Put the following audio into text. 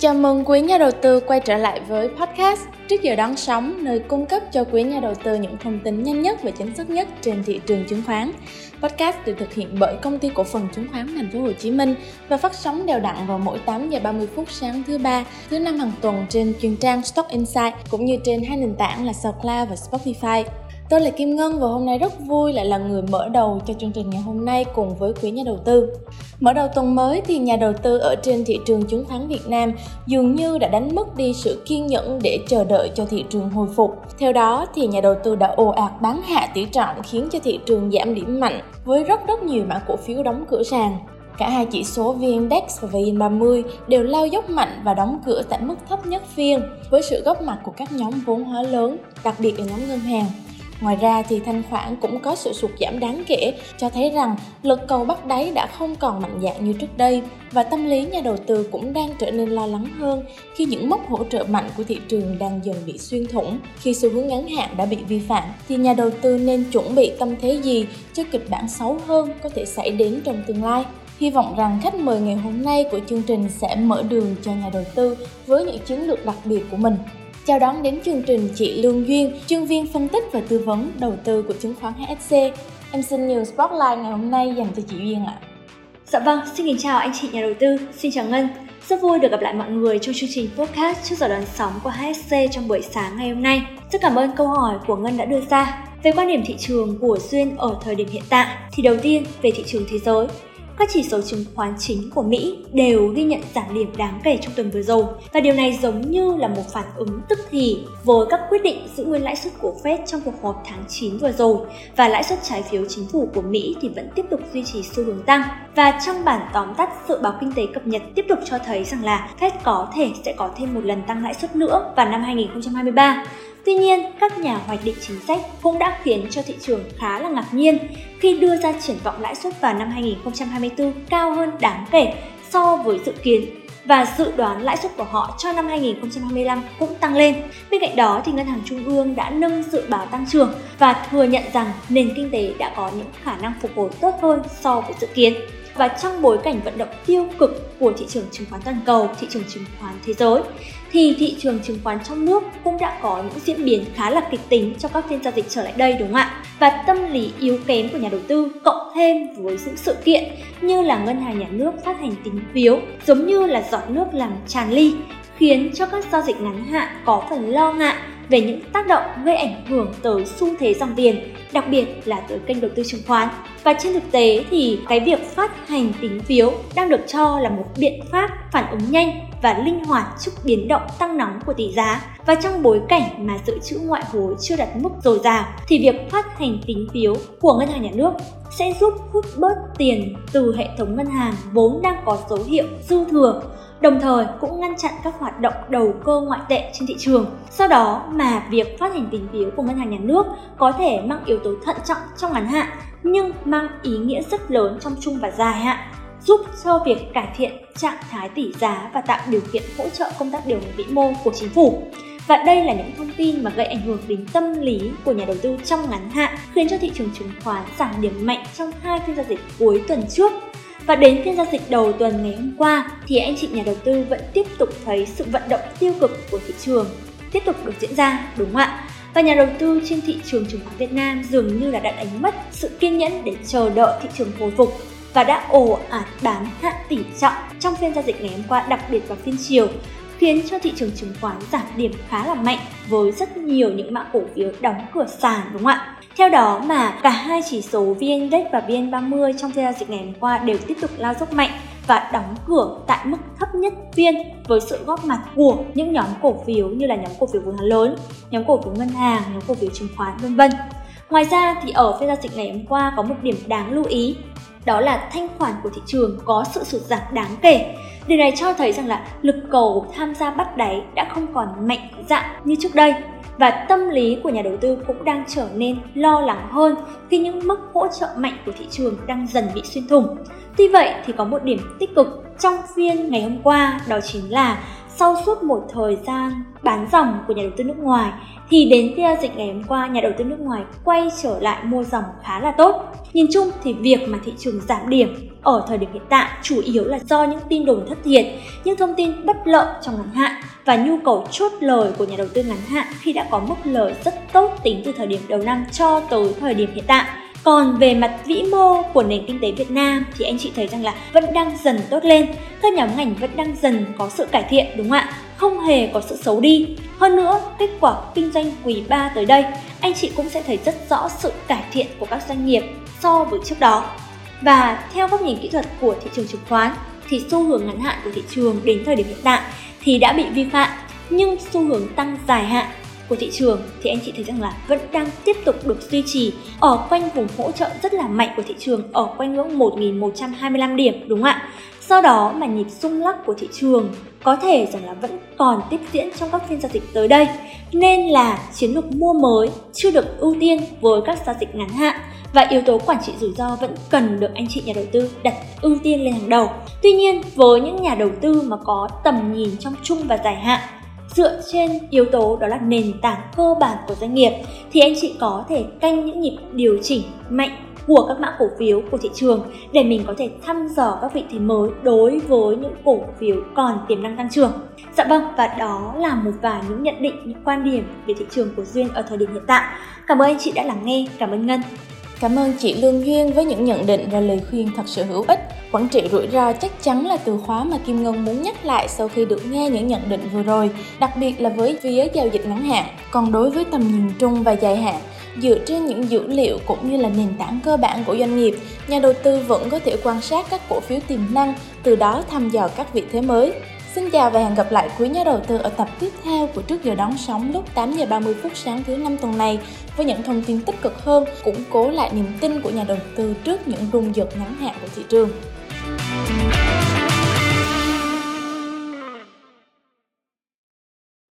Chào mừng quý nhà đầu tư quay trở lại với podcast Trước giờ đón sóng, nơi cung cấp cho quý nhà đầu tư những thông tin nhanh nhất và chính xác nhất trên thị trường chứng khoán. Podcast được thực hiện bởi công ty cổ phần chứng khoán Thành phố Hồ Chí Minh và phát sóng đều đặn vào mỗi 8 giờ 30 phút sáng thứ ba, thứ năm hàng tuần trên chuyên trang Stock Insight cũng như trên hai nền tảng là SoundCloud và Spotify. Tôi là Kim Ngân và hôm nay rất vui lại là người mở đầu cho chương trình ngày hôm nay cùng với quý nhà đầu tư. Mở đầu tuần mới thì nhà đầu tư ở trên thị trường chứng khoán Việt Nam dường như đã đánh mất đi sự kiên nhẫn để chờ đợi cho thị trường hồi phục. Theo đó thì nhà đầu tư đã ồ ạt bán hạ tỷ trọng khiến cho thị trường giảm điểm mạnh với rất rất nhiều mã cổ phiếu đóng cửa sàn. Cả hai chỉ số VN-Index và VN30 đều lao dốc mạnh và đóng cửa tại mức thấp nhất phiên với sự góp mặt của các nhóm vốn hóa lớn, đặc biệt là nhóm ngân hàng. Ngoài ra thì thanh khoản cũng có sự sụt giảm đáng kể, cho thấy rằng lực cầu bắt đáy đã không còn mạnh dạng như trước đây và tâm lý nhà đầu tư cũng đang trở nên lo lắng hơn khi những mốc hỗ trợ mạnh của thị trường đang dần bị xuyên thủng. Khi xu hướng ngắn hạn đã bị vi phạm thì nhà đầu tư nên chuẩn bị tâm thế gì cho kịch bản xấu hơn có thể xảy đến trong tương lai. Hy vọng rằng khách mời ngày hôm nay của chương trình sẽ mở đường cho nhà đầu tư với những chiến lược đặc biệt của mình. Chào đón đến chương trình chị Lương Duyên, chuyên viên phân tích và tư vấn đầu tư của chứng khoán HSC. Em xin nhiều spotlight ngày hôm nay dành cho chị Duyên ạ. Dạ vâng, xin kính chào anh chị nhà đầu tư, xin chào Ngân. Rất vui được gặp lại mọi người trong chương trình podcast trước giờ đón sóng của HSC trong buổi sáng ngày hôm nay. Rất cảm ơn câu hỏi của Ngân đã đưa ra. Về quan điểm thị trường của Duyên ở thời điểm hiện tại, thì đầu tiên về thị trường thế giới, các chỉ số chứng khoán chính của Mỹ đều ghi nhận giảm điểm đáng kể trong tuần vừa rồi. Và điều này giống như là một phản ứng tức thì với các quyết định giữ nguyên lãi suất của Fed trong cuộc họp tháng 9 vừa rồi. Và lãi suất trái phiếu chính phủ của Mỹ thì vẫn tiếp tục duy trì xu hướng tăng. Và trong bản tóm tắt dự báo kinh tế cập nhật tiếp tục cho thấy rằng là Fed có thể sẽ có thêm một lần tăng lãi suất nữa vào năm 2023 Tuy nhiên, các nhà hoạch định chính sách cũng đã khiến cho thị trường khá là ngạc nhiên khi đưa ra triển vọng lãi suất vào năm 2024 cao hơn đáng kể so với dự kiến và dự đoán lãi suất của họ cho năm 2025 cũng tăng lên. Bên cạnh đó thì ngân hàng trung ương đã nâng dự báo tăng trưởng và thừa nhận rằng nền kinh tế đã có những khả năng phục hồi tốt hơn so với dự kiến. Và trong bối cảnh vận động tiêu cực của thị trường chứng khoán toàn cầu, thị trường chứng khoán thế giới thì thị trường chứng khoán trong nước cũng đã có những diễn biến khá là kịch tính trong các phiên giao dịch trở lại đây đúng không ạ? Và tâm lý yếu kém của nhà đầu tư cộng thêm với những sự kiện như là ngân hàng nhà nước phát hành tín phiếu giống như là giọt nước làm tràn ly khiến cho các giao dịch ngắn hạn có phần lo ngại về những tác động gây ảnh hưởng tới xu thế dòng tiền, đặc biệt là tới kênh đầu tư chứng khoán. Và trên thực tế thì cái việc phát hành tín phiếu đang được cho là một biện pháp phản ứng nhanh và linh hoạt trước biến động tăng nóng của tỷ giá. Và trong bối cảnh mà dự trữ ngoại hối chưa đạt mức dồi dào thì việc phát hành tín phiếu của ngân hàng nhà nước sẽ giúp hút bớt tiền từ hệ thống ngân hàng vốn đang có dấu hiệu dư thừa đồng thời cũng ngăn chặn các hoạt động đầu cơ ngoại tệ trên thị trường. Sau đó mà việc phát hành tín phiếu của ngân hàng nhà nước có thể mang yếu tố thận trọng trong ngắn hạn nhưng mang ý nghĩa rất lớn trong trung và dài hạn giúp cho việc cải thiện trạng thái tỷ giá và tạo điều kiện hỗ trợ công tác điều hành vĩ mô của chính phủ. Và đây là những thông tin mà gây ảnh hưởng đến tâm lý của nhà đầu tư trong ngắn hạn, khiến cho thị trường chứng khoán giảm điểm mạnh trong hai phiên giao dịch cuối tuần trước và đến phiên giao dịch đầu tuần ngày hôm qua, thì anh chị nhà đầu tư vẫn tiếp tục thấy sự vận động tiêu cực của thị trường tiếp tục được diễn ra, đúng không ạ? Và nhà đầu tư trên thị trường chứng khoán Việt Nam dường như là đã đánh mất sự kiên nhẫn để chờ đợi thị trường hồi phục và đã ồ ạt bán hạ tỷ trọng trong phiên giao dịch ngày hôm qua, đặc biệt vào phiên chiều, khiến cho thị trường chứng khoán giảm điểm khá là mạnh với rất nhiều những mã cổ phiếu đóng cửa sàn, đúng không ạ? Theo đó mà cả hai chỉ số VN Index và VN30 trong phiên giao dịch ngày hôm qua đều tiếp tục lao dốc mạnh và đóng cửa tại mức thấp nhất phiên với sự góp mặt của những nhóm cổ phiếu như là nhóm cổ phiếu vốn hóa lớn, nhóm cổ phiếu ngân hàng, nhóm cổ phiếu chứng khoán vân vân. Ngoài ra thì ở phiên giao dịch ngày hôm qua có một điểm đáng lưu ý đó là thanh khoản của thị trường có sự sụt giảm đáng kể. Điều này cho thấy rằng là lực cầu tham gia bắt đáy đã không còn mạnh dạn như trước đây và tâm lý của nhà đầu tư cũng đang trở nên lo lắng hơn khi những mức hỗ trợ mạnh của thị trường đang dần bị xuyên thủng. Tuy vậy thì có một điểm tích cực trong phiên ngày hôm qua, đó chính là sau suốt một thời gian bán dòng của nhà đầu tư nước ngoài, thì đến phiên giao dịch ngày hôm qua, nhà đầu tư nước ngoài quay trở lại mua dòng khá là tốt. Nhìn chung thì việc mà thị trường giảm điểm ở thời điểm hiện tại chủ yếu là do những tin đồn thất thiệt, những thông tin bất lợi trong ngắn hạn và nhu cầu chốt lời của nhà đầu tư ngắn hạn khi đã có mức lời rất tốt tính từ thời điểm đầu năm cho tới thời điểm hiện tại. Còn về mặt vĩ mô của nền kinh tế Việt Nam thì anh chị thấy rằng là vẫn đang dần tốt lên, các nhóm ngành vẫn đang dần có sự cải thiện đúng không ạ? Không hề có sự xấu đi. Hơn nữa, kết quả kinh doanh quý 3 tới đây, anh chị cũng sẽ thấy rất rõ sự cải thiện của các doanh nghiệp so với trước đó. Và theo góc nhìn kỹ thuật của thị trường chứng khoán, thì xu hướng ngắn hạn của thị trường đến thời điểm hiện tại thì đã bị vi phạm. Nhưng xu hướng tăng dài hạn của thị trường thì anh chị thấy rằng là vẫn đang tiếp tục được duy trì ở quanh vùng hỗ trợ rất là mạnh của thị trường ở quanh ngưỡng 1.125 điểm, đúng không ạ? Do đó mà nhịp rung lắc của thị trường có thể rằng là vẫn còn tiếp diễn trong các phiên giao dịch tới đây. Nên là chiến lược mua mới chưa được ưu tiên với các giao dịch ngắn hạn và yếu tố quản trị rủi ro vẫn cần được anh chị nhà đầu tư đặt ưu tiên lên hàng đầu. Tuy nhiên, với những nhà đầu tư mà có tầm nhìn trong chung và dài hạn dựa trên yếu tố đó là nền tảng cơ bản của doanh nghiệp thì anh chị có thể canh những nhịp điều chỉnh mạnh của các mã cổ phiếu của thị trường để mình có thể thăm dò các vị thế mới đối với những cổ phiếu còn tiềm năng tăng trưởng. Dạ vâng, và đó là một vài những nhận định, những quan điểm về thị trường của Duyên ở thời điểm hiện tại. Cảm ơn anh chị đã lắng nghe, cảm ơn Ngân. Cảm ơn chị Lương Duyên với những nhận định và lời khuyên thật sự hữu ích. Quản trị rủi ro chắc chắn là từ khóa mà Kim Ngân muốn nhắc lại sau khi được nghe những nhận định vừa rồi, đặc biệt là với phía giao dịch ngắn hạn. Còn đối với tầm nhìn trung và dài hạn, dựa trên những dữ liệu cũng như là nền tảng cơ bản của doanh nghiệp, nhà đầu tư vẫn có thể quan sát các cổ phiếu tiềm năng, từ đó thăm dò các vị thế mới. Xin chào và hẹn gặp lại quý nhà đầu tư ở tập tiếp theo của Trước giờ đón sóng lúc 8 giờ 30 phút sáng thứ năm tuần này với những thông tin tích cực hơn, củng cố lại niềm tin của nhà đầu tư trước những rung giật ngắn hạn của thị trường.